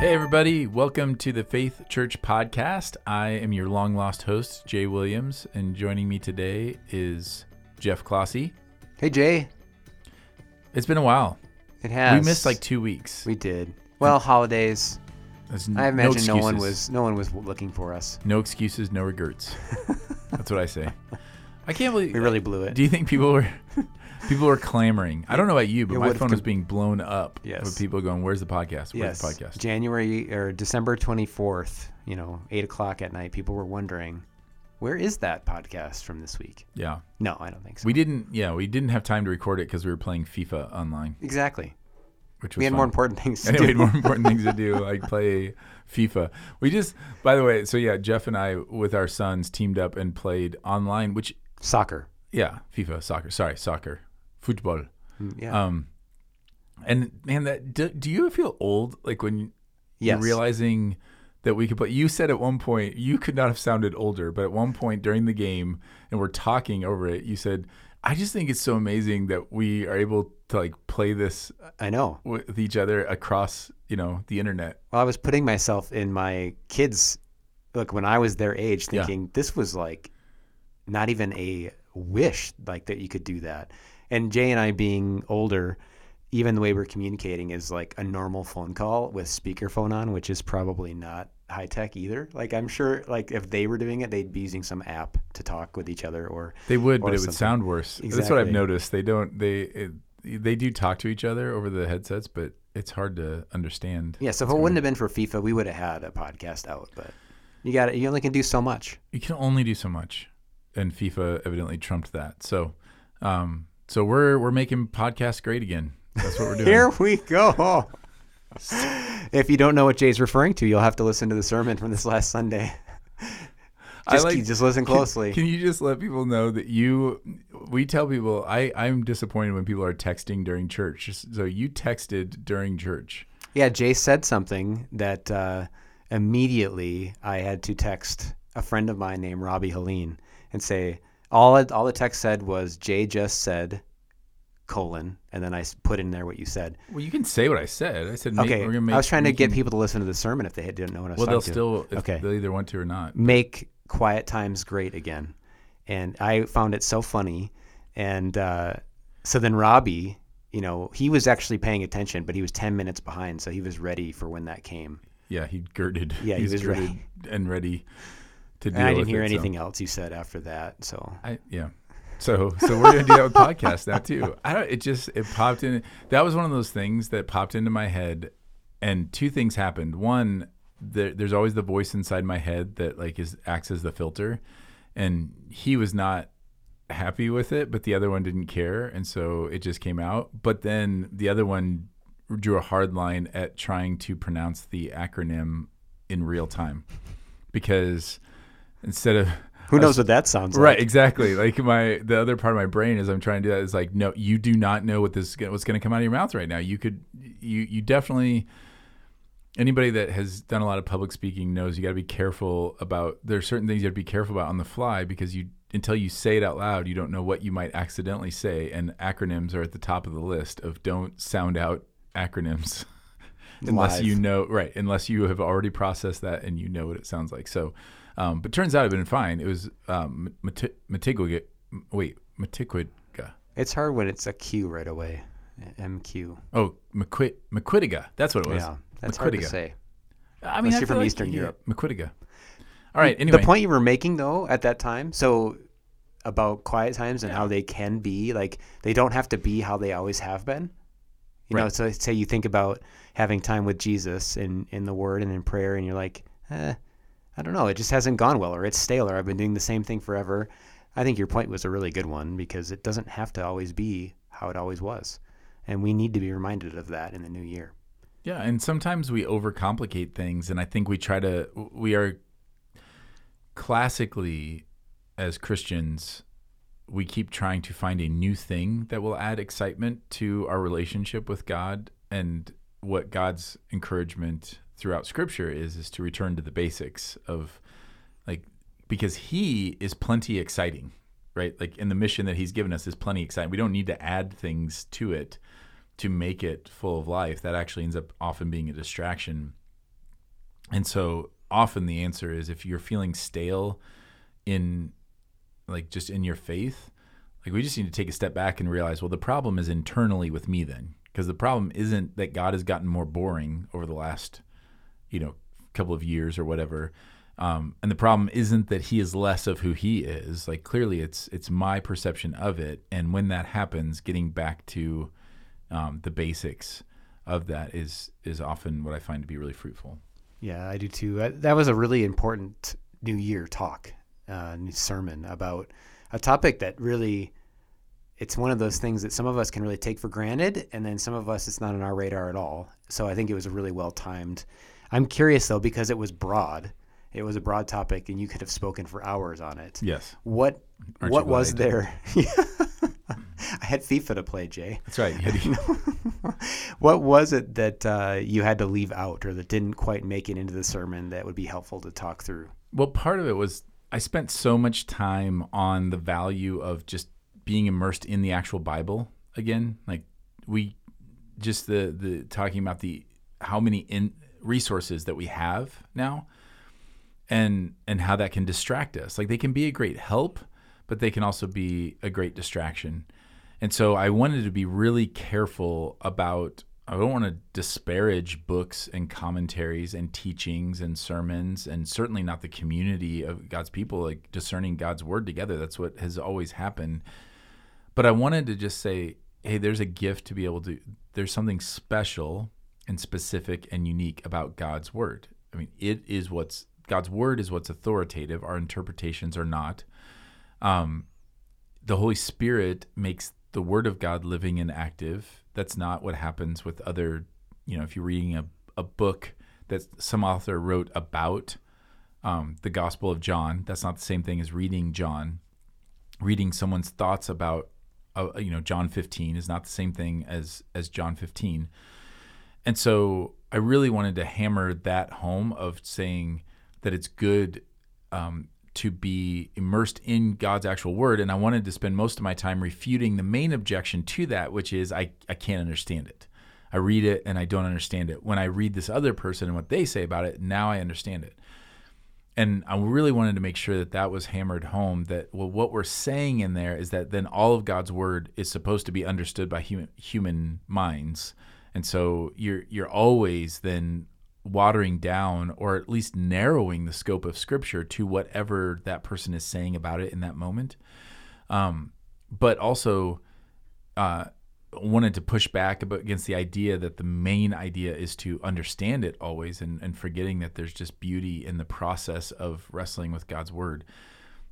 Hey, everybody. Welcome to the Faith Church podcast. I am your long lost host, Jay Williams, and joining me today is Jeff Clossy. Hey Jay, It's been a while. it has. We missed like two weeks. We did. Well, holidays. There's I imagine no, one was no one was looking for us. No excuses, no regrets. That's what I say. I can't believe. We really blew it. Do you think people were people were clamoring? I don't know about you, but It my would've phone was com- being blown up Yes. with people going, "Where's the podcast? Where's yes. the podcast?" January or December twenty fourth. You know, eight o'clock at night. People were wondering, where is that podcast from this week? Yeah, No, I don't think so. we didn't. Yeah, we didn't have time to record it because we were playing FIFA online, exactly. which was We had fun. more important things to do. Anyway, more important things to do, like play FIFA. We just, by the way, so yeah, Jeff and I with our sons teamed up and played online, which Soccer. yeah, FIFA, soccer. Sorry, soccer, football. Mm, Yeah. Um, and man, that do, do you feel old like when yes. you're realizing that we could play? You said at one point you could not have sounded older, but at one point during the game, and we're talking over it, you said, "I just think it's so amazing that we are able to like play this I know. with each other across, you know, the internet." Well, I was putting myself in my kids. Look, when I was their age, Yeah. thinking this was like not even a wish, like that you could do that. And Jay and I being older, even the way we're communicating is like a normal phone call with speakerphone on, which is probably not high tech either. Like I'm sure, like if they were doing it, they'd be using some app to talk with each other, or They would, or but it would sound worse. That's what I've noticed. They don't. They it, they do talk to each other over the headsets, but it's hard to understand. yeah. So if it wouldn't have been for FIFA, we would have had a podcast out. But you got to You only can do so much. You can only do so much, and FIFA evidently trumped that. So, um, so we're we're making podcasts great again. That's what we're doing. Here we go. if you don't know what Jay's referring to, you'll have to listen to the sermon from this last Sunday. I Just, like- just listen closely. Can you just let people know that you? We tell people I I'm disappointed when people are texting during church. So you texted during church. yeah, Jay said something that uh, immediately I had to text a friend of mine named Robbie Helene and say all it, all the text said was Jay just said colon and then I put in there what you said. Well, you can say what I said. I said make, Okay, we're make. I was trying to get people to listen to the sermon if they didn't know what I was Well, they'll to. still. Okay. They'll either want to or not. make quiet times great again. And I found it so funny. And uh, so then Robbie, you know, he was actually paying attention, but he was 10 minutes behind. So he was ready for when that came. Yeah, he girded. Yeah, he was girded ready. and ready to deal And I didn't hear it, so- anything else you said after that. So I yeah. So so we're gonna do that with podcasts now too. I don't. It just it popped in. That was one of those things that popped into my head, and two things happened. One, there, there's always the voice inside my head that like is acts as the filter, and he was not happy with it, but the other one didn't care, and so it just came out. But then the other one drew a hard line at trying to pronounce the acronym in real time, because instead of who knows what that sounds like? Right, exactly. Like my the other part of my brain is I'm trying to do that is like, no, you do not know what this what's going to come out of your mouth right now. You could, you you definitely. Anybody that has done a lot of public speaking knows you got to be careful about. There are certain things you have to be careful about on the fly because you until you say it out loud, you don't know what you might accidentally say. And acronyms are at the top of the list of don't sound out acronyms unless Live. you know right unless you have already processed that and you know what it sounds like so um, but turns out i've been fine it was um, Mati- wait Matiquiga It's hard when it's a Q right away. MQ. oh McQuit McQuitiga that's what it was Yeah, that's hard to say. I mean Unless I you're from like Eastern Europe. McQuitiga all right anyway The point you were making though at that time, so about quiet times and how they can be, like they don't have to be how they always have been. You know, so say you think about having time with Jesus in in the Word and in prayer, and you're like, eh, I don't know, it just hasn't gone well, or it's stale, or I've been doing the same thing forever. I think your point was a really good one because it doesn't have to always be how it always was, and we need to be reminded of that in the new year. Yeah, and sometimes we overcomplicate things, and I think we try to. We are classically, as Christians, we keep trying to find a new thing that will add excitement to our relationship with God. And what God's encouragement throughout Scripture is is to return to the basics of, like, because He is plenty exciting, right? Like, and the mission that He's given us is plenty exciting. We don't need to add things to it to make it full of life, that actually ends up often being a distraction. And so often the answer is if you're feeling stale in like just in your faith, like we just need to take a step back and realize, well, the problem is internally with me then. Because the problem isn't that God has gotten more boring over the last, you know, couple of years or whatever. Um, and the problem isn't that he is less of who he is. Like clearly, it's it's my perception of it. And when that happens, getting back to um, the basics of that is is often what I find to be really fruitful. Yeah, I do too. Uh, that was a really important New Year talk, uh, new sermon about a topic that really it's one of those things that some of us can really take for granted, and then some of us it's not on our radar at all. So I think it was a really well timed. I'm curious though because it was broad. It was a broad topic, and you could have spoken for hours on it. Yes. What Aren't what was there? I had FIFA to play, Jay. That's right. You had to- What was it that uh, you had to leave out, or that didn't quite make it into the sermon that would be helpful to talk through? Well, part of it was I spent so much time on the value of just being immersed in the actual Bible again. Like we just the the talking about the how many in resources that we have now and and how that can distract us. Like they can be a great help, but they can also be a great distraction. And so I wanted to be really careful about I don't want to disparage books and commentaries and teachings and sermons and certainly not the community of God's people like discerning God's word together. That's what has always happened. But I wanted to just say, hey, there's a gift to be able to there's something special and specific and unique about God's word. I mean, it is what's God's word is what's authoritative. Our interpretations are not. Um, the Holy Spirit makes the Word of God living and active. That's not what happens with other, you know, if you're reading a, a book that some author wrote about um, the Gospel of John, that's not the same thing as reading John. Reading someone's thoughts about, uh, you know, John 15 is not the same thing as as John 15. And so I really wanted to hammer that home of saying that it's good um, to be immersed in God's actual word. And I wanted to spend most of my time refuting the main objection to that, which is I, I can't understand it. I read it and I don't understand it. When I read this other person and what they say about it, now I understand it. And I really wanted to make sure that that was hammered home that, well, what we're saying in there is that then all of God's word is supposed to be understood by human, human minds. And so you're, you're always then watering down or at least narrowing the scope of scripture to whatever that person is saying about it in that moment. Um, but also uh, wanted to push back against the idea that the main idea is to understand it always and, and forgetting that there's just beauty in the process of wrestling with God's word.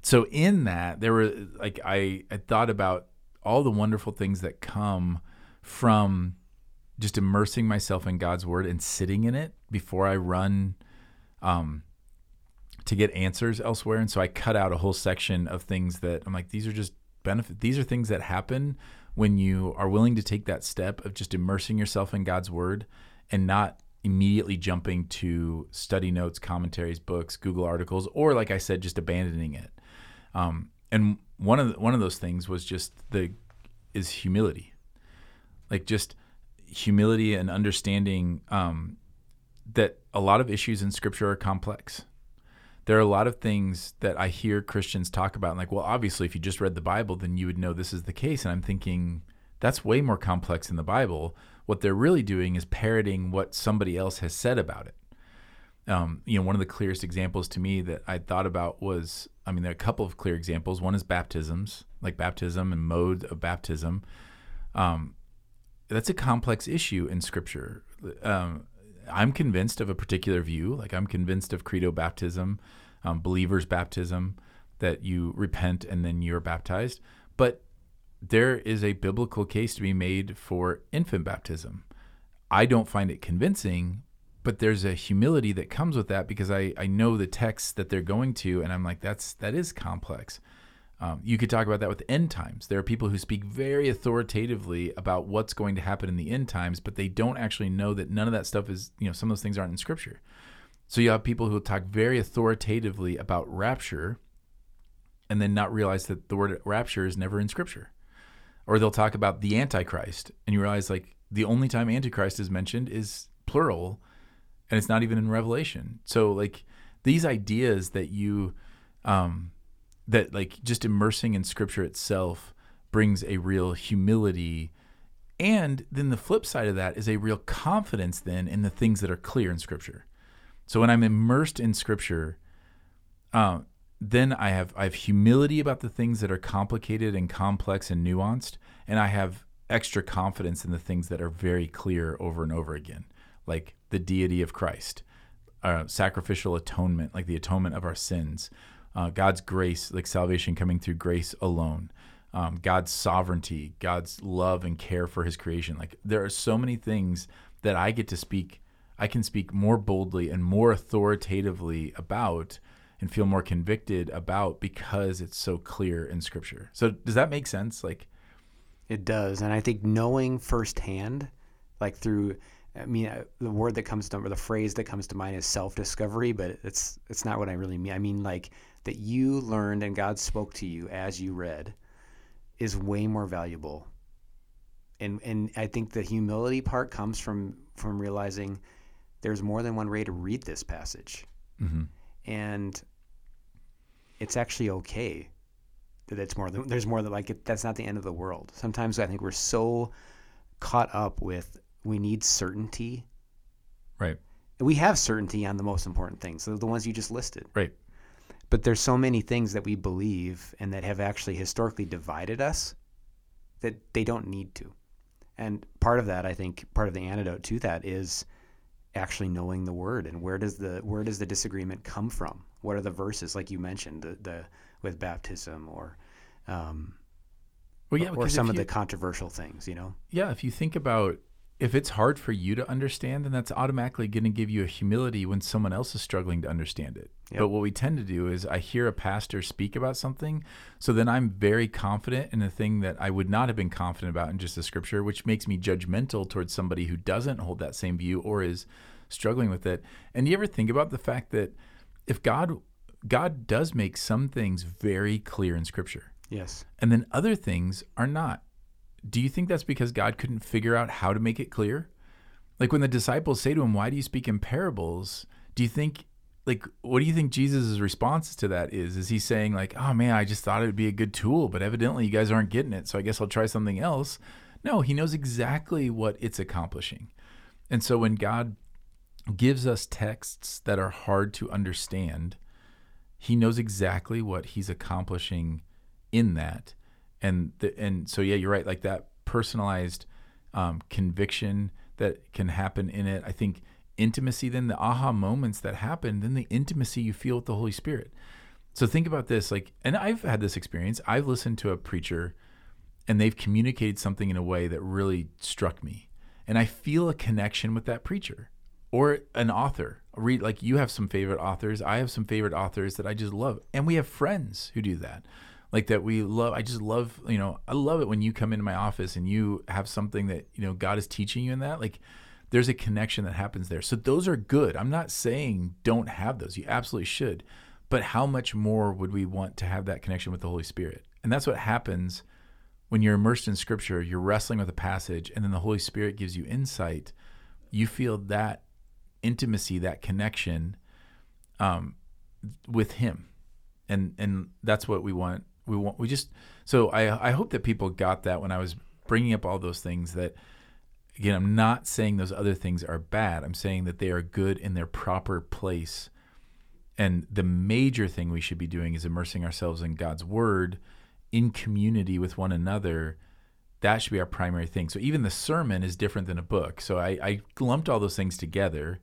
So in that, there were like I, I thought about all the wonderful things that come from just immersing myself in God's word and sitting in it before I run um, to get answers elsewhere. And so I cut out a whole section of things that I'm like, these are just benefit. These are things that happen when you are willing to take that step of just immersing yourself in God's word and not immediately jumping to study notes, commentaries, books, Google articles, or like I said, just abandoning it. Um, and one of the, one of those things was just the is humility, like just humility and understanding um, that a lot of issues in Scripture are complex. There are a lot of things that I hear Christians talk about, and like, well, obviously, if you just read the Bible, then you would know this is the case. And I'm thinking that's way more complex in the Bible. What they're really doing is parroting what somebody else has said about it. Um, you know, one of the clearest examples to me that I thought about was, I mean, there are a couple of clear examples. One is baptisms, like baptism and mode of baptism. Um, that's a complex issue in Scripture. Um, I'm convinced of a particular view. Like I'm convinced of credo baptism, um, believers baptism, that you repent and then you're baptized. But there is a biblical case to be made for infant baptism. I don't find it convincing, but there's a humility that comes with that because I, I know the texts that they're going to, and I'm like, that's that is complex. Um, you could talk about that with end times. There are people who speak very authoritatively about what's going to happen in the end times, but they don't actually know that none of that stuff is, you know, some of those things aren't in scripture. So you have people who talk very authoritatively about rapture and then not realize that the word rapture is never in scripture. Or they'll talk about the Antichrist and you realize like the only time Antichrist is mentioned is plural and it's not even in Revelation. So like these ideas that you, um, that like just immersing in Scripture itself brings a real humility. And then the flip side of that is a real confidence then in the things that are clear in Scripture. So when I'm immersed in Scripture, uh, then I have I have humility about the things that are complicated and complex and nuanced, and I have extra confidence in the things that are very clear over and over again, like the deity of Christ, uh, sacrificial atonement, like the atonement of our sins, uh, God's grace, like salvation coming through grace alone, um, God's sovereignty, God's love and care for His creation. Like there are so many things that I get to speak. I can speak more boldly and more authoritatively about and feel more convicted about because it's so clear in scripture. So does that make sense? Like it does, and I think knowing firsthand, like through, I mean, uh, the word that comes to or the phrase that comes to mind is self-discovery, but it's it's not what I really mean. I mean like that you learned and God spoke to you as you read is way more valuable. And and I think the humility part comes from from realizing there's more than one way to read this passage. Mm-hmm. And it's actually okay that it's more than there's more than like it, that's not the end of the world. Sometimes I think we're so caught up with we need certainty. Right. We have certainty on the most important things, so the ones you just listed. Right. But there's so many things that we believe and that have actually historically divided us that they don't need to. And part of that, I think, part of the antidote to that is actually knowing the word and where does the where does the disagreement come from? What are the verses, like you mentioned, the, the with baptism or um, well, yeah, or some of you, the controversial things, you know? Yeah, if you think about if it's hard for you to understand, then that's automatically going to give you a humility when someone else is struggling to understand it. Yep. But what we tend to do is I hear a pastor speak about something, so then I'm very confident in a thing that I would not have been confident about in just the scripture, which makes me judgmental towards somebody who doesn't hold that same view or is struggling with it. And you ever think about the fact that if God God does make some things very clear in scripture. Yes. And then other things are not do you think that's because God couldn't figure out how to make it clear? Like when the disciples say to him, Why do you speak in parables? Do you think, like, what do you think Jesus' response to that is? Is he saying, like, oh man, I just thought it would be a good tool, but evidently you guys aren't getting it, so I guess I'll try something else? No, he knows exactly what it's accomplishing. And so when God gives us texts that are hard to understand, he knows exactly what he's accomplishing in that and the, and so yeah, you're right. Like that personalized um, conviction that can happen in it. I think intimacy, then the aha moments that happen, then the intimacy you feel with the Holy Spirit. So think about this, like, and I've had this experience. I've listened to a preacher, and they've communicated something in a way that really struck me, and I feel a connection with that preacher or an author. Read like you have some favorite authors. I have some favorite authors that I just love, and we have friends who do that like that we love i just love you know i love it when you come into my office and you have something that you know god is teaching you in that like there's a connection that happens there. So those are good. I'm not saying don't have those. You absolutely should. But how much more would we want to have that connection with the holy spirit? And that's what happens when you're immersed in scripture you're wrestling with a passage and then the holy spirit gives you insight you feel that intimacy that connection um, with him. And and that's what we want we want we just so I I hope that people got that when I was bringing up all those things that again I'm not saying those other things are bad. I'm saying that they are good in their proper place. And the major thing we should be doing is immersing ourselves in God's word in community with one another. That should be our primary thing. So even the sermon is different than a book. So I, I lumped all those things together,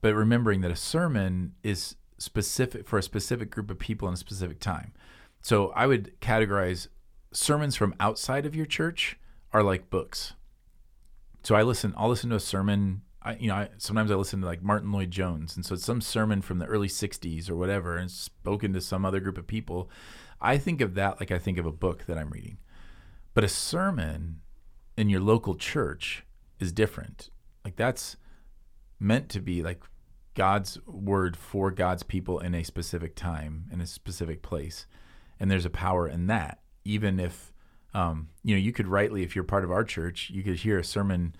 but remembering that a sermon is specific for a specific group of people in a specific time. So I would categorize sermons from outside of your church are like books. So I listen, I'll listen to a sermon. I, you know, I, sometimes I listen to like Martyn Lloyd-Jones, and so it's some sermon from the early '60s or whatever, and spoken to some other group of people. I think of that like I think of a book that I'm reading, but a sermon in your local church is different. Like that's meant to be like God's word for God's people in a specific time in a specific place and there's a power in that. Even if um, you know, you could rightly, if you're part of our church, you could hear a sermon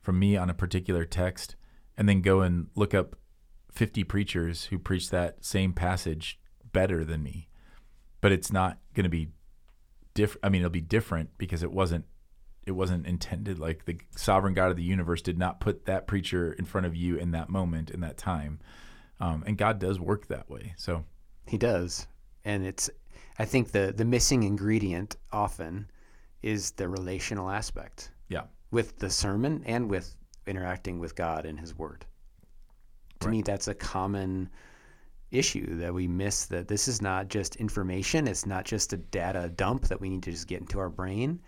from me on a particular text, and then go and look up 50 preachers who preach that same passage better than me. But it's not going to be different. I mean, it'll be different because it wasn't it wasn't intended like the sovereign God of the universe did not put that preacher in front of you in that moment in that time. Um, and God does work that way. So He does, and it's. I think the the missing ingredient often is the relational aspect yeah, with the sermon and with interacting with God and His Word. To me, that's a common issue that we miss. That this is not just information; it's not just a data dump that we need to just get into our brain.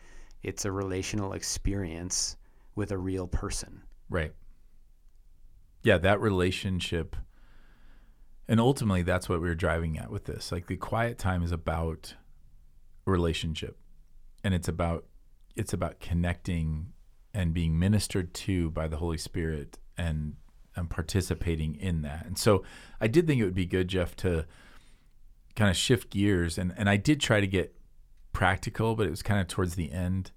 It's a relational experience with a real person. right. Yeah, that relationship. And ultimately, that's what we were driving at with this. Like the quiet time is about relationship, and it's about it's about connecting and being ministered to by the Holy Spirit and and participating in that. And so, I did think it would be good, Jeff, to kind of shift gears, and and I did try to get practical, but it was kind of towards the end.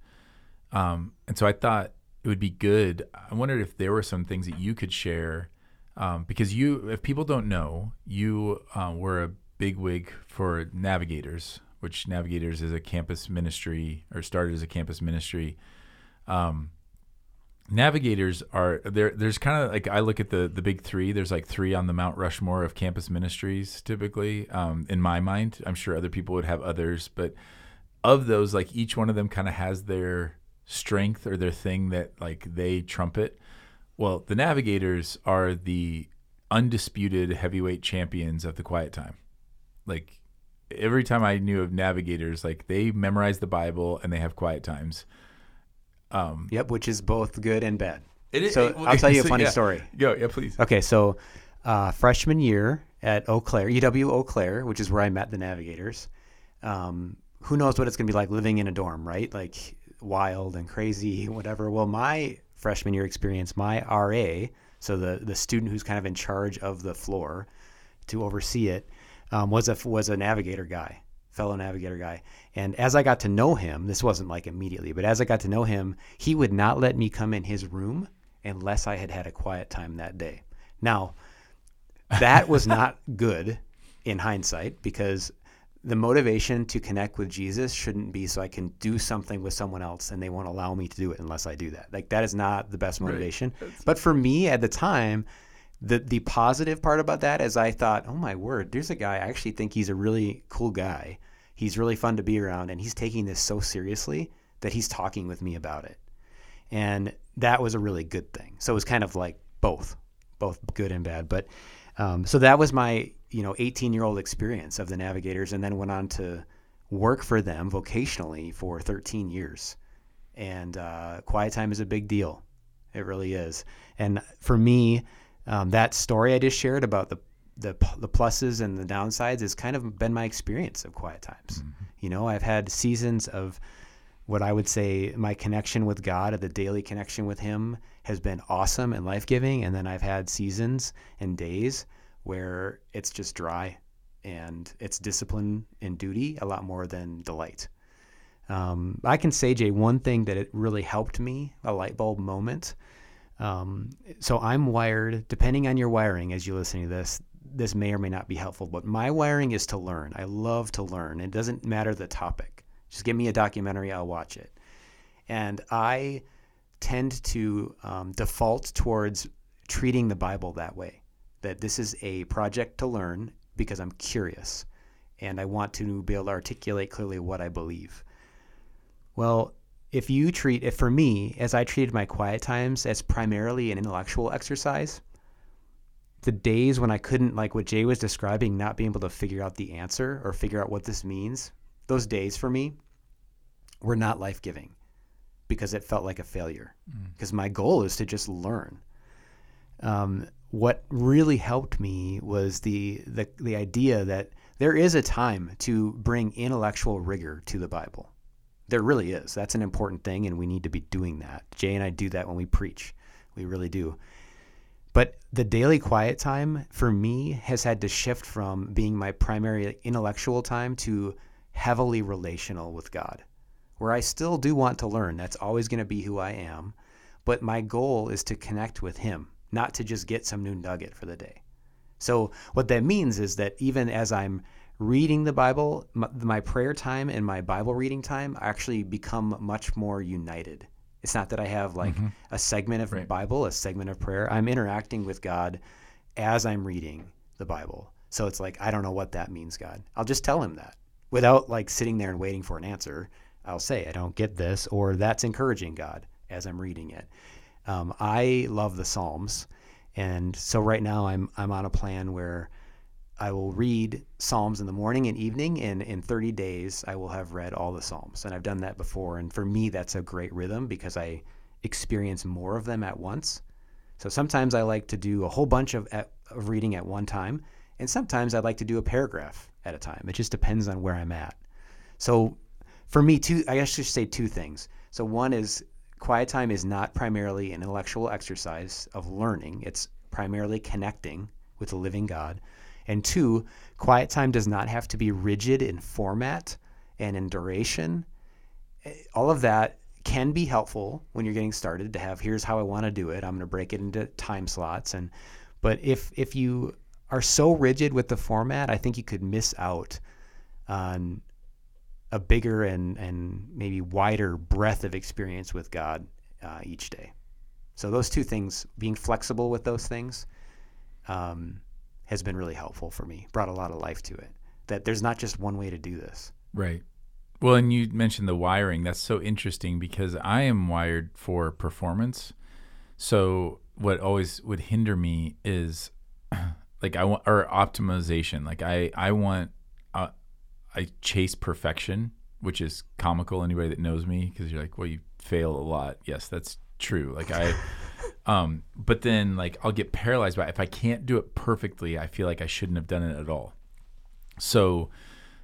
Um, and so I thought it would be good. I wondered if there were some things that you could share, um, because you, if people don't know, you uh, were a bigwig for Navigators, which Navigators is a campus ministry or started as a campus ministry. Um, Navigators are there. There's kind of like I look at the the big three. There's like three on the Mount Rushmore of campus ministries, typically. Um, in my mind, I'm sure other people would have others, but of those, like each one of them kind of has their strength or their thing that like they trumpet. Well, the Navigators are the undisputed heavyweight champions of the quiet time. Like every time I knew of Navigators, like they memorize the Bible and they have quiet times. Um, Yep, which is both good and bad. it is- So it- I'll tell you a funny yeah. story. Go, yeah, please. Okay, so uh, freshman year at Eau Claire, UW Eau Claire, which is where I met the Navigators. Um, who knows what it's going to be like living in a dorm, right? Like wild and crazy, whatever. Well, my freshman year experience, my RA, so the the student who's kind of in charge of the floor to oversee it, um, was a was a navigator guy, fellow navigator guy. And as I got to know him, this wasn't like immediately, but as I got to know him, he would not let me come in his room unless I had had a quiet time that day. Now, that was not good in hindsight because the motivation to connect with Jesus shouldn't be so I can do something with someone else and they won't allow me to do it unless I do that. Like that is not the best motivation. But for me at the time, the the positive part about that is I thought, oh my word, there's a guy I actually think he's a really cool guy. He's really fun to be around and he's taking this so seriously that he's talking with me about it. And that was a really good thing. So it was kind of like both, both good and bad. But um, so that was my you know 18 year old experience of the Navigators, and then went on to work for them vocationally for 13 years. And uh, quiet time is a big deal. It really is. And for me, um, that story I just shared about the the the pluses and the downsides has kind of been my experience of quiet times. You know, I've had seasons of what I would say my connection with God, of the daily connection with Him, has been awesome and life giving. And then I've had seasons and days where it's just dry and it's discipline and duty a lot more than delight. Um, I can say, Jay, one thing that it really helped me, a light bulb moment. Um, so I'm wired, depending on your wiring as you're listening to this, this may or may not be helpful, but my wiring is to learn. I love to learn. It doesn't matter the topic. Just give me a documentary, I'll watch it. And I tend to um, default towards treating the Bible that way that this is a project to learn because I'm curious and I want to be able to articulate clearly what I believe. Well, if you treat if for me as I treated my quiet times as primarily an intellectual exercise, the days when I couldn't like what Jay was describing, not being able to figure out the answer or figure out what this means, those days for me were not life giving because it felt like a failure. Mm. Because my goal is to just learn. Um, what really helped me was the, the the idea that there is a time to bring intellectual rigor to the Bible. There really is. That's an important thing, and we need to be doing that. Jay and I do that when we preach. We really do. But the daily quiet time for me has had to shift from being my primary intellectual time to heavily relational with God, where I still do want to learn. That's always going to be who I am. But my goal is to connect with Him, not to just get some new nugget for the day. So, what that means is that even as I'm reading the Bible, my, prayer time and my Bible reading time actually become much more united. It's not that I have like Mm-hmm. a segment of Right. Bible, a segment of prayer. I'm interacting with God as I'm reading the Bible. So it's like, I don't know what that means, God. I'll just tell him that without like sitting there and waiting for an answer. I'll say, I don't get this, or that's encouraging God as I'm reading it. Um, I love the Psalms. And so right now I'm, I'm on a plan where I will read Psalms in the morning and evening, and in 30 days, I will have read all the Psalms. And I've done that before. And for me, that's a great rhythm because I experience more of them at once. So sometimes I like to do a whole bunch of, at, of reading at one time, and sometimes I'd like to do a paragraph at a time. It just depends on where I'm at. So for me, two, I guess I should say two things. So one is quiet time is not primarily an intellectual exercise of learning, it's primarily connecting with the living God. And two, quiet time does not have to be rigid in format and in duration. Eh, All of that can be helpful when you're getting started to have here's how I want to do it. I'm going to break it into time slots and but if if you are so rigid with the format, I think you could miss out on a bigger and and maybe wider breadth of experience with God uh, each day. So those two things, being flexible with those things, um, has been really helpful for me. Brought a lot of life to it. That there's not just one way to do this. Right. Well, and you mentioned the wiring. That's so interesting because I am wired for performance. So what always would hinder me is like I want or optimization. Like I I want I chase perfection, which is comical. Anybody that knows me because you're like, well, you fail a lot. Yes, that's true. Like I. Um, but then like I'll get paralyzed by it. if I can't do it perfectly, I feel like I shouldn't have done it at all. So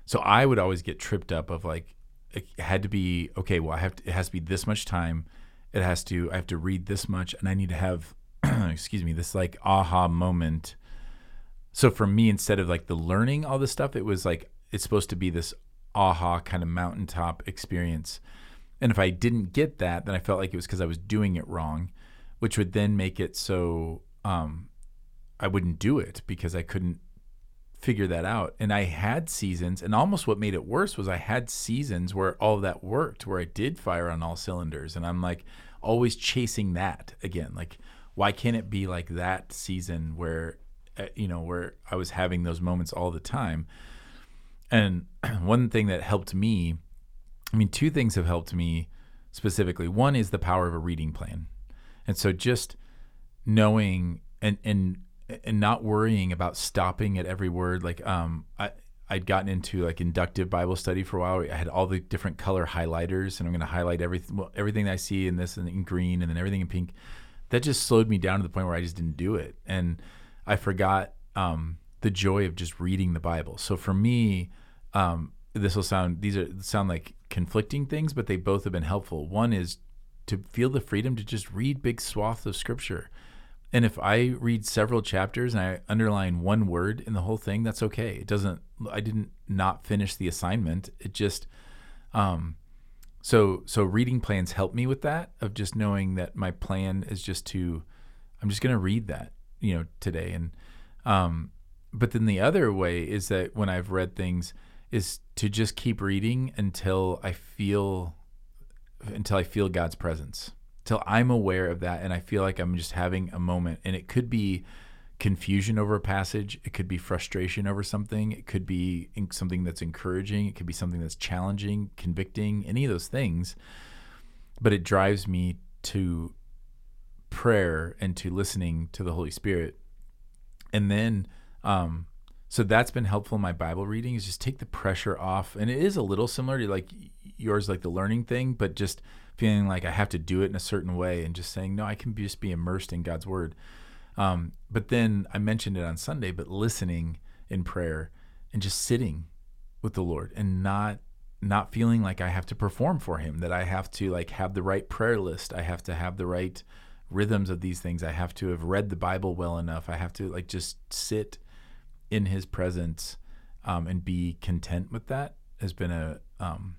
so I would always get tripped up of like it had to be okay. Well, I have to, it has to be this much time. It has to I have to read this much, and I need to have excuse me this like aha moment. So for me, instead of like the learning all this stuff, it was like it's supposed to be this aha kind of mountaintop experience. And if I didn't get that, then I felt like it was because I was doing it wrong, which would then make it so um, I wouldn't do it because I couldn't figure that out. And I had seasons, and almost what made it worse was I had seasons where all that worked, where I did fire on all cylinders. And I'm like always chasing that again. Like, why can't it be like that season where, uh, you know, where I was having those moments all the time? And one thing that helped me, I mean, two things have helped me specifically. One is the power of a reading plan. And so just knowing and, and, and not worrying about stopping at every word. Like, um, I, I'd gotten into like inductive Bible study for a while. I had all the different color highlighters and I'm going to highlight everything, well, everything I see in this and in green and then everything in pink. That just slowed me down to the point where I just didn't do it. And I forgot, um, the joy of just reading the Bible. So for me, um, this will sound these are sound like conflicting things, but they both have been helpful. One is to feel the freedom to just read big swaths of scripture. And if I read several chapters and I underline one word in the whole thing, that's okay. It doesn't I didn't not finish the assignment. It just um so so reading plans help me with that of just knowing that my plan is just to I'm just going to read that, you know, today and um but then the other way is that when I've read things is to just keep reading until I feel until I feel God's presence. Till I'm aware of that and I feel like I'm just having a moment and it could be confusion over a passage, it could be frustration over something, it could be something that's encouraging, it could be something that's challenging, convicting, any of those things. But it drives me to prayer and to listening to the Holy Spirit. And then um so that's been helpful in my Bible reading is just take the pressure off. And it is a little similar to like yours, like the learning thing, but just feeling like I have to do it in a certain way and just saying, no, I can just be immersed in God's word. Um, but then I mentioned it on Sunday, but listening in prayer and just sitting with the Lord and not not feeling like I have to perform for him, that I have to like have the right prayer list. I have to have the right rhythms of these things. I have to have read the Bible well enough. I have to like just sit in his presence um, and be content with that has been a um,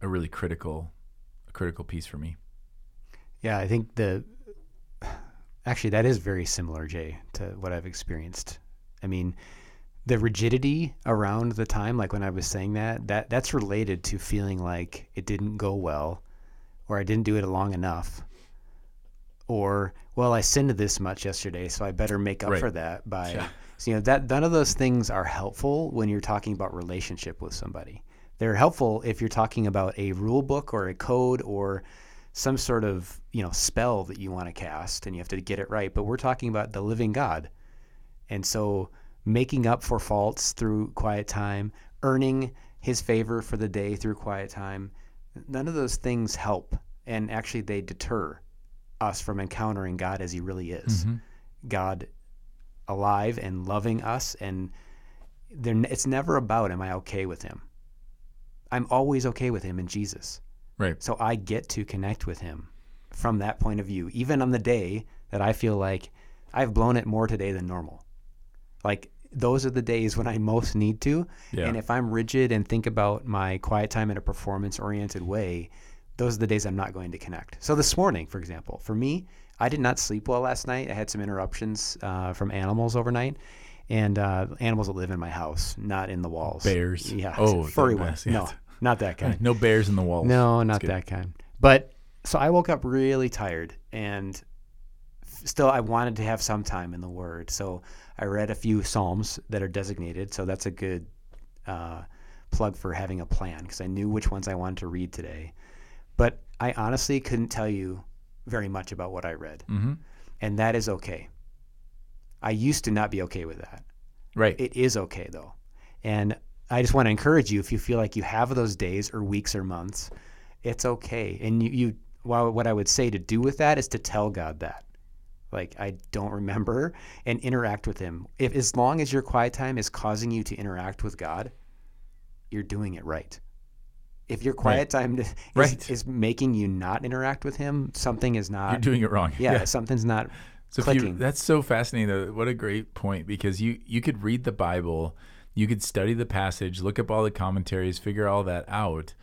a really critical a critical piece for me. Yeah, I think the actually, that is very similar, Jay, to what I've experienced. I mean, the rigidity around the time, like when I was saying that, that that's related to feeling like it didn't go well, or I didn't do it long enough, or well, I sinned this much yesterday, so I better make up Right. for that by. Yeah. So, you know that none of those things are helpful when you're talking about relationship with somebody. They're helpful if you're talking about a rule book or a code or some sort of you know spell that you want to cast and you have to get it right. But we're talking about the living God, and so making up for faults through quiet time, earning His favor for the day through quiet time, none of those things help, and actually they deter us from encountering God as He really is. Mm-hmm. God alive and loving us and it's never about am I okay with him. I'm always okay with him in Jesus. Right. So I get to connect with him from that point of view even on the day that I feel like I've blown it more today than normal. Like those are the days when I most need to. Yeah. And if I'm rigid and think about my quiet time in a performance oriented way, those are the days I'm not going to connect. So this morning, for example, for me, I did not sleep well last night. I had some interruptions uh, from animals overnight, and uh, animals that live in my house, not in the walls. Bears. Yeah. Oh, furry ones. yeah. No, not that kind. No bears in the walls. No, not that kind. But so I woke up really tired and still I wanted to have some time in the Word. So I read a few Psalms that are designated. So that's a good uh, plug for having a plan because I knew which ones I wanted to read today. But I honestly couldn't tell you very much about what I read. Mm-hmm. And that is okay. I used to not be okay with that. Right. It is okay though. And I just want to encourage you if you feel like you have those days or weeks or months, it's okay. And you, you well, what I would say to do with that is to tell God that. Like I don't remember and interact with him. If as long as your quiet time is causing you to interact with God, you're doing it right. If your quiet time is, Right. is making you not interact with him, something is not You're doing it wrong. yeah, something's not So if you, clicking. that's so fascinating. Though. What a great point because you you could read the Bible, you could study the passage, look up all the commentaries, figure all that out.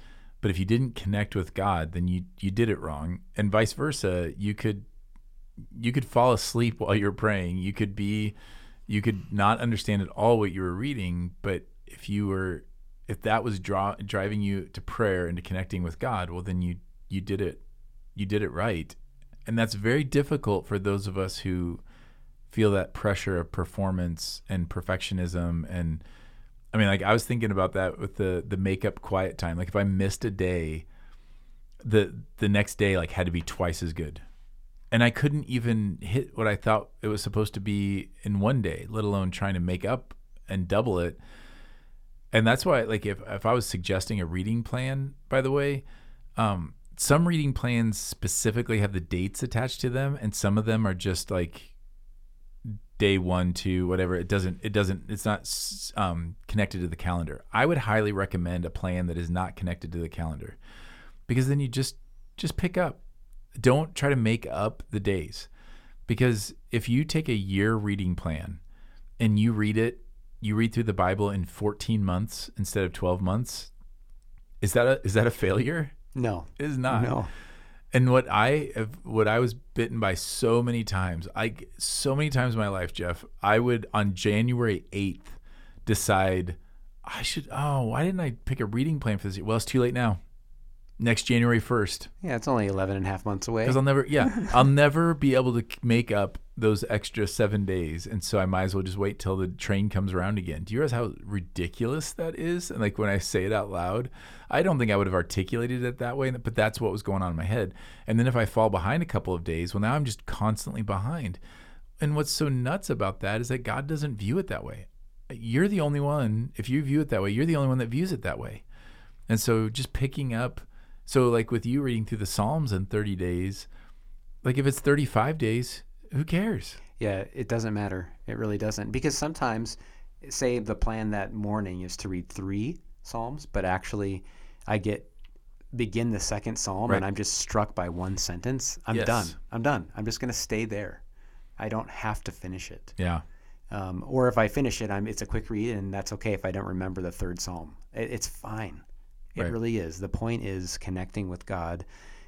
But if you didn't connect with God, then you you did it wrong, and vice versa. You could you could fall asleep while you're praying. You could be you could not understand at all what you were reading, but if you were if that was draw, driving you to prayer and to connecting with God, well then you you did it you did it right. And that's very difficult for those of us who feel that pressure of performance and perfectionism and I mean like I was thinking about that with the the makeup quiet time. Like if I missed a day, the the next day like had to be twice as good. And I couldn't even hit what I thought it was supposed to be in one day, let alone trying to make up and double it. And that's why like if if I was suggesting a reading plan, by the way, um some reading plans specifically have the dates attached to them and some of them are just like day one two whatever. It doesn't it doesn't it's not um, connected to the calendar. I would highly recommend a plan that is not connected to the calendar because then you just just pick up. Don't try to make up the days because if you take a year reading plan and you read it you read through the bible in 14 months instead of 12 months is that a is that a failure no. it is not No. and what I have, what I was bitten by so many times, I so many times in my life, Jeff, I would on January eighth decide I should. Oh, why didn't I pick a reading plan for this? year? Well, it's too late now. Next January first, Yeah, it's only 11 and a half months away. because I'll never, yeah, I'll never be able to make up those extra seven days, and so I might as well just wait till the train comes around again. Do you realize how ridiculous that is? And like when I say it out loud, I don't think I would have articulated it that way, but that's what was going on in my head. And then if I fall behind a couple of days, well, now I'm just constantly behind. And what's so nuts about that is that God doesn't view it that way. You're the only one. If you view it that way, you're the only one that views it that way. And so just picking up, so like with you reading through the Psalms in 30 days, like if it's 35 days, who cares? Yeah, it doesn't matter. It really doesn't. Because sometimes, say the plan that morning is to read three Psalms, but actually I get begin the second Psalm Right. and I'm just struck by one sentence. I'm Yes. done. I'm done. I'm just going to stay there. I don't have to finish it. Yeah. Um, or if I finish it, I'm, it's a quick read, and that's okay if I don't remember the third Psalm. It, it's fine. It Right. really is. The point is connecting with God.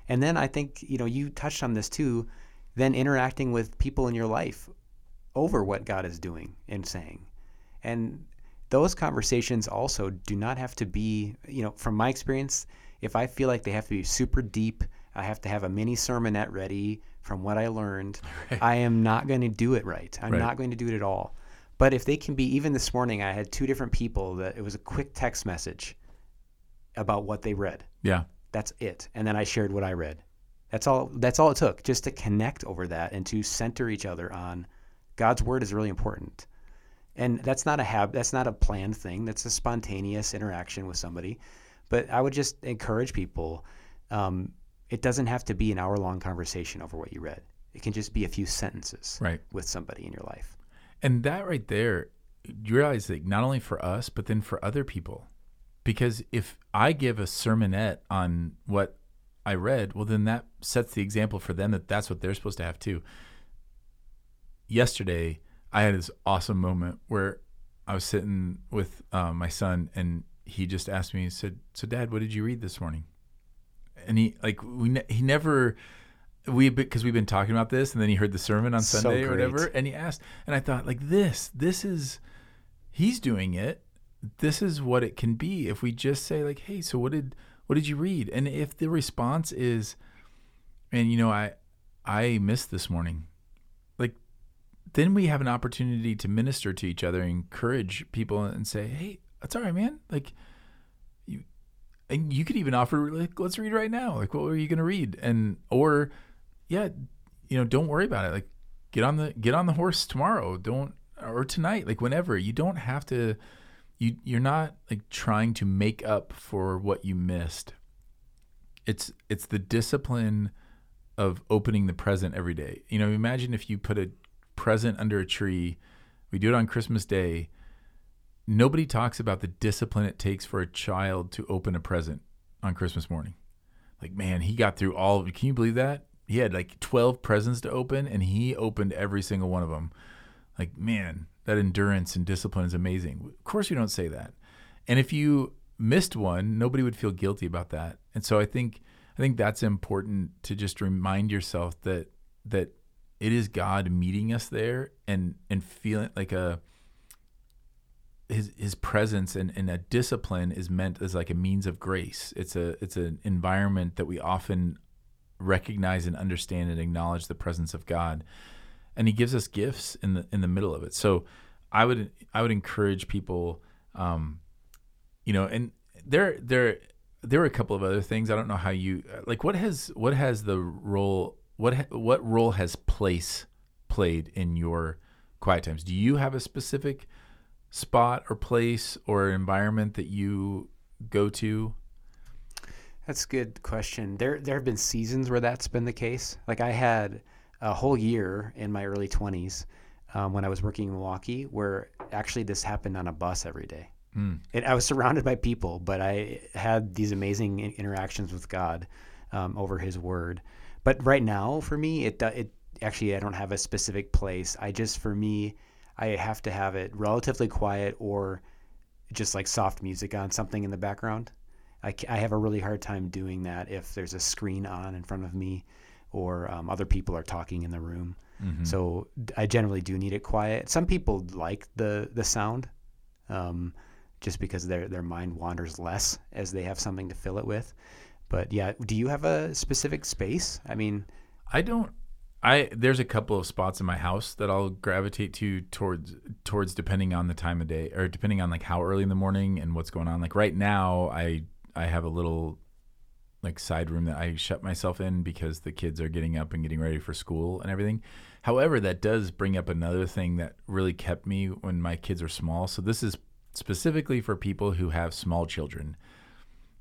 And then I think, you know, you touched on this too then interacting with people in your life over what God is doing and saying. And those conversations also do not have to be, you know, from my experience, if I feel like they have to be super deep, I have to have a mini sermonette ready from what I learned, right. I am not going to do it right. I'm right. not going to do it at all. But if they can be, even this morning, I had two different people that it was a quick text message about what they read. Yeah. That's it. And then I shared what I read. That's all that's all it took just to connect over that and to center each other on God's word is really important. And that's not a hab that's not a planned thing. That's a spontaneous interaction with somebody. But I would just encourage people um, it doesn't have to be an hour long conversation over what you read. It can just be a few sentences right. with somebody in your life. And that right there, you realize that not only for us, but then for other people. Because if I give a sermonette on what I read, well, then that sets the example for them that that's what they're supposed to have too. Yesterday, I had this awesome moment where I was sitting with uh, my son, and he just asked me, he said, "So, Dad, what did you read this morning?" And he like we ne- he never we because we've been talking about this, and then he heard the sermon on so Sunday great. or whatever, and he asked, and I thought like this, this is he's doing it. This is what it can be if we just say like, "Hey, so what did what did you read? And if the response is, and you know, I I missed this morning, like then we have an opportunity to minister to each other, encourage people, and say, hey, that's all right, man. Like you, and you could even offer like, let's read right now. Like, what are you going to read? And or, yeah, you know, don't worry about it. Like, get on the get on the horse tomorrow. Don't or tonight. Like whenever. You don't have to you you're not like trying to make up for what you missed. It's it's the discipline of opening the present every day. You know, imagine if you put a present under a tree. We do it on Christmas Day. Nobody talks about the discipline it takes for a child to open a present on Christmas morning. Like, man, he got through all of it. Can you believe that? He had like 12 presents to open and he opened every single one of them. Like, man, that endurance and discipline is amazing. Of course, we don't say that. And if you missed one, nobody would feel guilty about that. And so I think I think that's important to just remind yourself that that it is God meeting us there and and feeling like a his his presence and, and a discipline is meant as like a means of grace. It's a it's an environment that we often recognize and understand and acknowledge the presence of God and he gives us gifts in the in the middle of it. So I would I would encourage people, um, you know, and there there there were a couple of other things. I don't know how you like what has what has the role what what role has place played in your quiet times? Do you have a specific spot or place or environment that you go to? That's a good question. There there have been seasons where that's been the case. Like I had a whole year in my early 20s um, when I was working in Milwaukee, where actually this happened on a bus every day. Mm. And I was surrounded by people, but I had these amazing interactions with God um, over His Word. But right now, for me, it it actually I don't have a specific place. I just for me, I have to have it relatively quiet or just like soft music on something in the background. I, I have a really hard time doing that if there's a screen on in front of me or um, other people are talking in the room. Mm-hmm. So I generally do need it quiet. Some people like the the sound, um, just because their their mind wanders less as they have something to fill it with. But yeah, do you have a specific space? I mean, I don't. I there's a couple of spots in my house that I'll gravitate to towards towards depending on the time of day or depending on like how early in the morning and what's going on. Like right now, I I have a little like side room that I shut myself in because the kids are getting up and getting ready for school and everything. However, that does bring up another thing that really kept me when my kids are small. So this is specifically for people who have small children.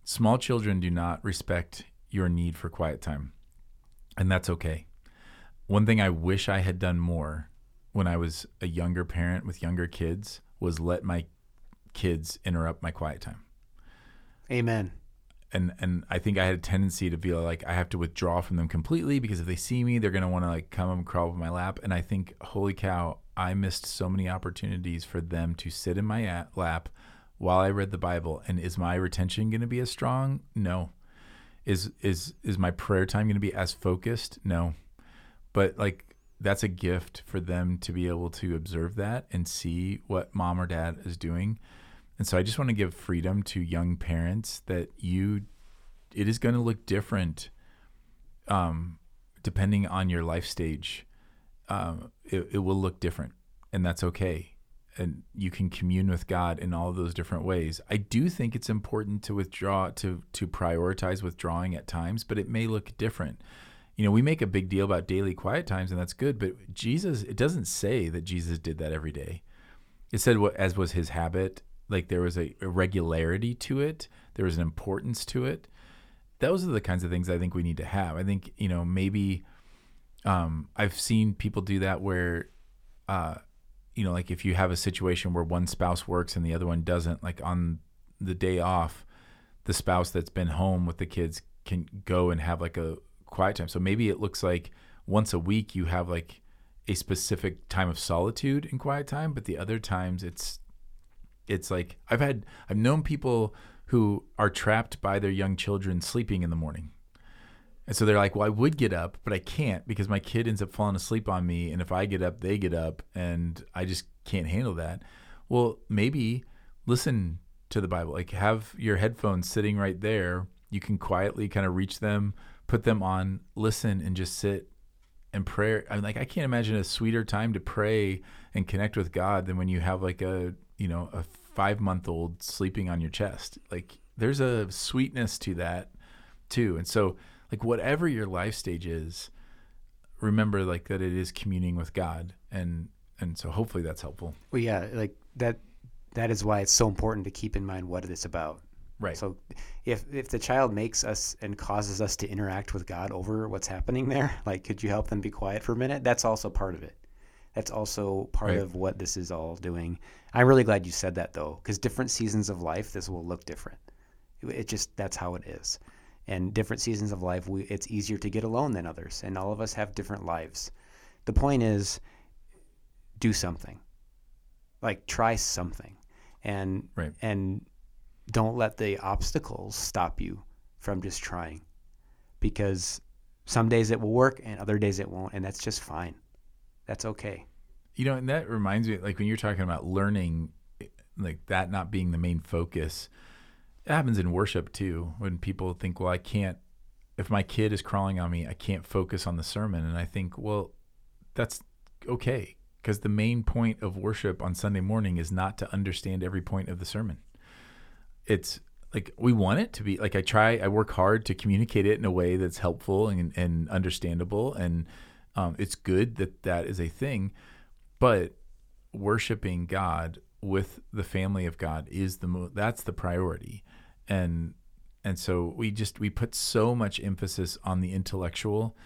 Small children do not respect your need for quiet time. And that's okay. One thing I wish I had done more when I was a younger parent with younger kids was let my kids interrupt my quiet time. Amen and and I think I had a tendency to feel like I have to withdraw from them completely because if they see me, they're gonna want to like come and crawl up my lap. And I think, holy cow, I missed so many opportunities for them to sit in my lap while I read the Bible. And is my retention gonna be as strong? No. Is is is my prayer time gonna be as focused? No. but like that's a gift for them to be able to observe that and see what mom or dad is doing. And so I just want to give freedom to young parents that you it is going to look different um, depending on your life stage. Um, it, it will look different, and that's okay. And you can commune with God in all those different ways. I do think it's important to withdraw, to to prioritize withdrawing at times, but it may look different. You know, we make a big deal about daily quiet times, and that's good. But Jesus, it doesn't say that Jesus did that every day. It said what as was his habit. Like there was a, regularity to it. There was an importance to it those are the kinds of things I think we need to have. I think you know maybe um, I've seen people do that where, uh, you know, like if you have a situation where one spouse works and the other one doesn't, like on the day off, the spouse that's been home with the kids can go and have like a quiet time. So maybe it looks like once a week you have like a specific time of solitude and quiet time, but the other times it's it's like I've had I've known people who are trapped by their young children sleeping in the morning. And so they're like, well, I would get up, but I can't because my kid ends up falling asleep on me. And if I get up, they get up, and I just can't handle that. Well, maybe listen to the Bible. Like, have your headphones sitting right there. You can quietly kind of reach them, put them on, listen, and just sit and pray. I'm like, I can't imagine a sweeter time to pray and connect with God than when you have like a, you know, a five month old sleeping on your chest. Like there's a sweetness to that too. And so like whatever your life stage is, remember like that it is communing with God and and so hopefully that's helpful. Well yeah, like that that is why it's so important to keep in mind what it is about. Right. So if if the child makes us and causes us to interact with God over what's happening there, like could you help them be quiet for a minute? That's also part of it. That's also part right. of what this is all doing. I'm really glad you said that though, because different seasons of life, this will look different. It just that's how it is. And different seasons of life, we, it's easier to get alone than others, and all of us have different lives. The point is, do something. Like try something, and right. and don't let the obstacles stop you from just trying, because some days it will work and other days it won't, and that's just fine. That's okay. You know, and that reminds me, like when you're talking about learning, like that not being the main focus, it happens in worship too. When people think, well, I can't, if my kid is crawling on me, I can't focus on the sermon. And I think, well, that's okay. Because the main point of worship on Sunday morning is not to understand every point of the sermon. It's like we want it to be like I try, I work hard to communicate it in a way that's helpful and, and understandable. And um, it's good that that is a thing but worshiping God with the family of God is the mo- that's the priority, and and so we just we put so much emphasis on the intellectual,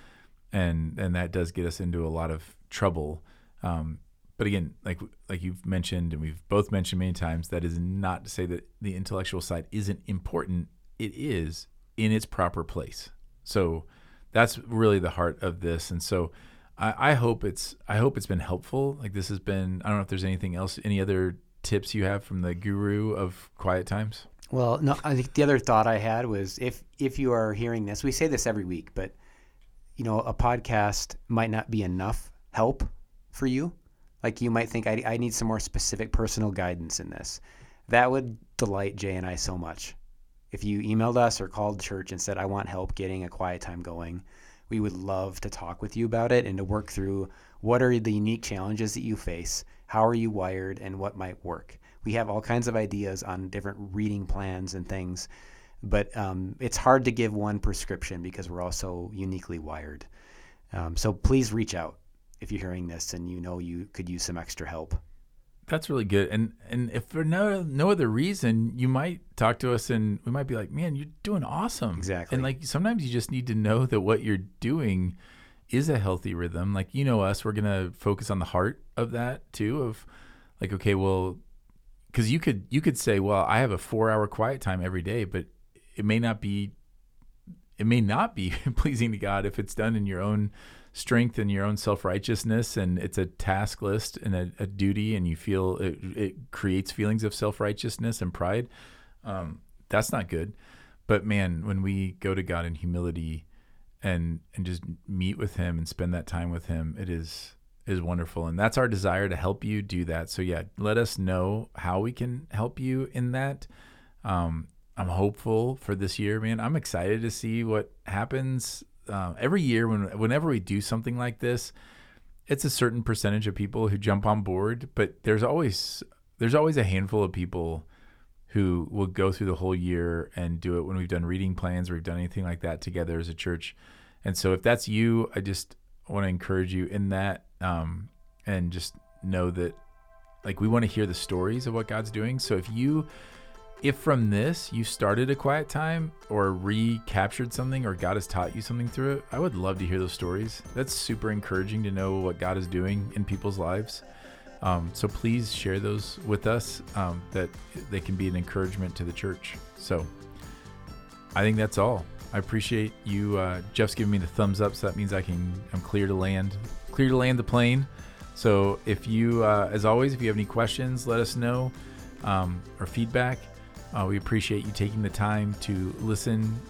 and and that does get us into a lot of trouble. Um, but again, like like you've mentioned and we've both mentioned many times, that is not to say that the intellectual side isn't important. It is in its proper place. So that's really the heart of this, and so I, I hope it's I hope it's been helpful. Like this has been. I don't know if there's anything else, any other tips you have from the guru of quiet times. Well, no. I think the other thought I had was if if you are hearing this, we say this every week, but you know, a podcast might not be enough help for you. Like you might think, I, I need some more specific personal guidance in this. That would delight Jay and I so much. If you emailed us or called church and said, I want help getting a quiet time going, we would love to talk with you about it and to work through what are the unique challenges that you face, how are you wired, and what might work. We have all kinds of ideas on different reading plans and things, but um, it's hard to give one prescription because we're all so uniquely wired. Um, so please reach out if you're hearing this and you know you could use some extra help. That's really good. And and if for no no other reason, you might talk to us and we might be like, "Man, you're doing awesome." Exactly. And like sometimes you just need to know that what you're doing is a healthy rhythm. Like you know us, we're going to focus on the heart of that too of like okay, well cuz you could you could say, "Well, I have a 4-hour quiet time every day," but it may not be it may not be pleasing to God if it's done in your own strength and your own self righteousness, and it's a task list and a, a duty, and you feel it, it creates feelings of self righteousness and pride. Um, that's not good. But man, when we go to God in humility and and just meet with him and spend that time with him. It is is wonderful, and that's our desire to help you do that. So yeah, let us know how we can help you in that. Um, I'm hopeful for this year, man. I'm excited to see what happens uh, every year when whenever we do something like this. It's a certain percentage of people who jump on board, but there's always there's always a handful of people who will go through the whole year and do it when we've done reading plans or we've done anything like that together as a church. And so if that's you, I just want to encourage you in that um, and just know that like we want to hear the stories of what God's doing. So if you if from this you started a quiet time or recaptured something or God has taught you something through it, I would love to hear those stories. That's super encouraging to know what God is doing in people's lives. Um, so please share those with us um, that they can be an encouragement to the church. So I think that's all. I appreciate you. Uh, Jeff's giving me the thumbs up, so that means I can. I'm clear to land. Clear to land the plane. So if you, uh, as always, if you have any questions, let us know um, or feedback. Uh, we appreciate you taking the time to listen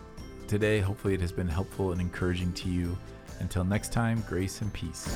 today. Hopefully, it has been helpful and encouraging to you. Until next time, grace and peace.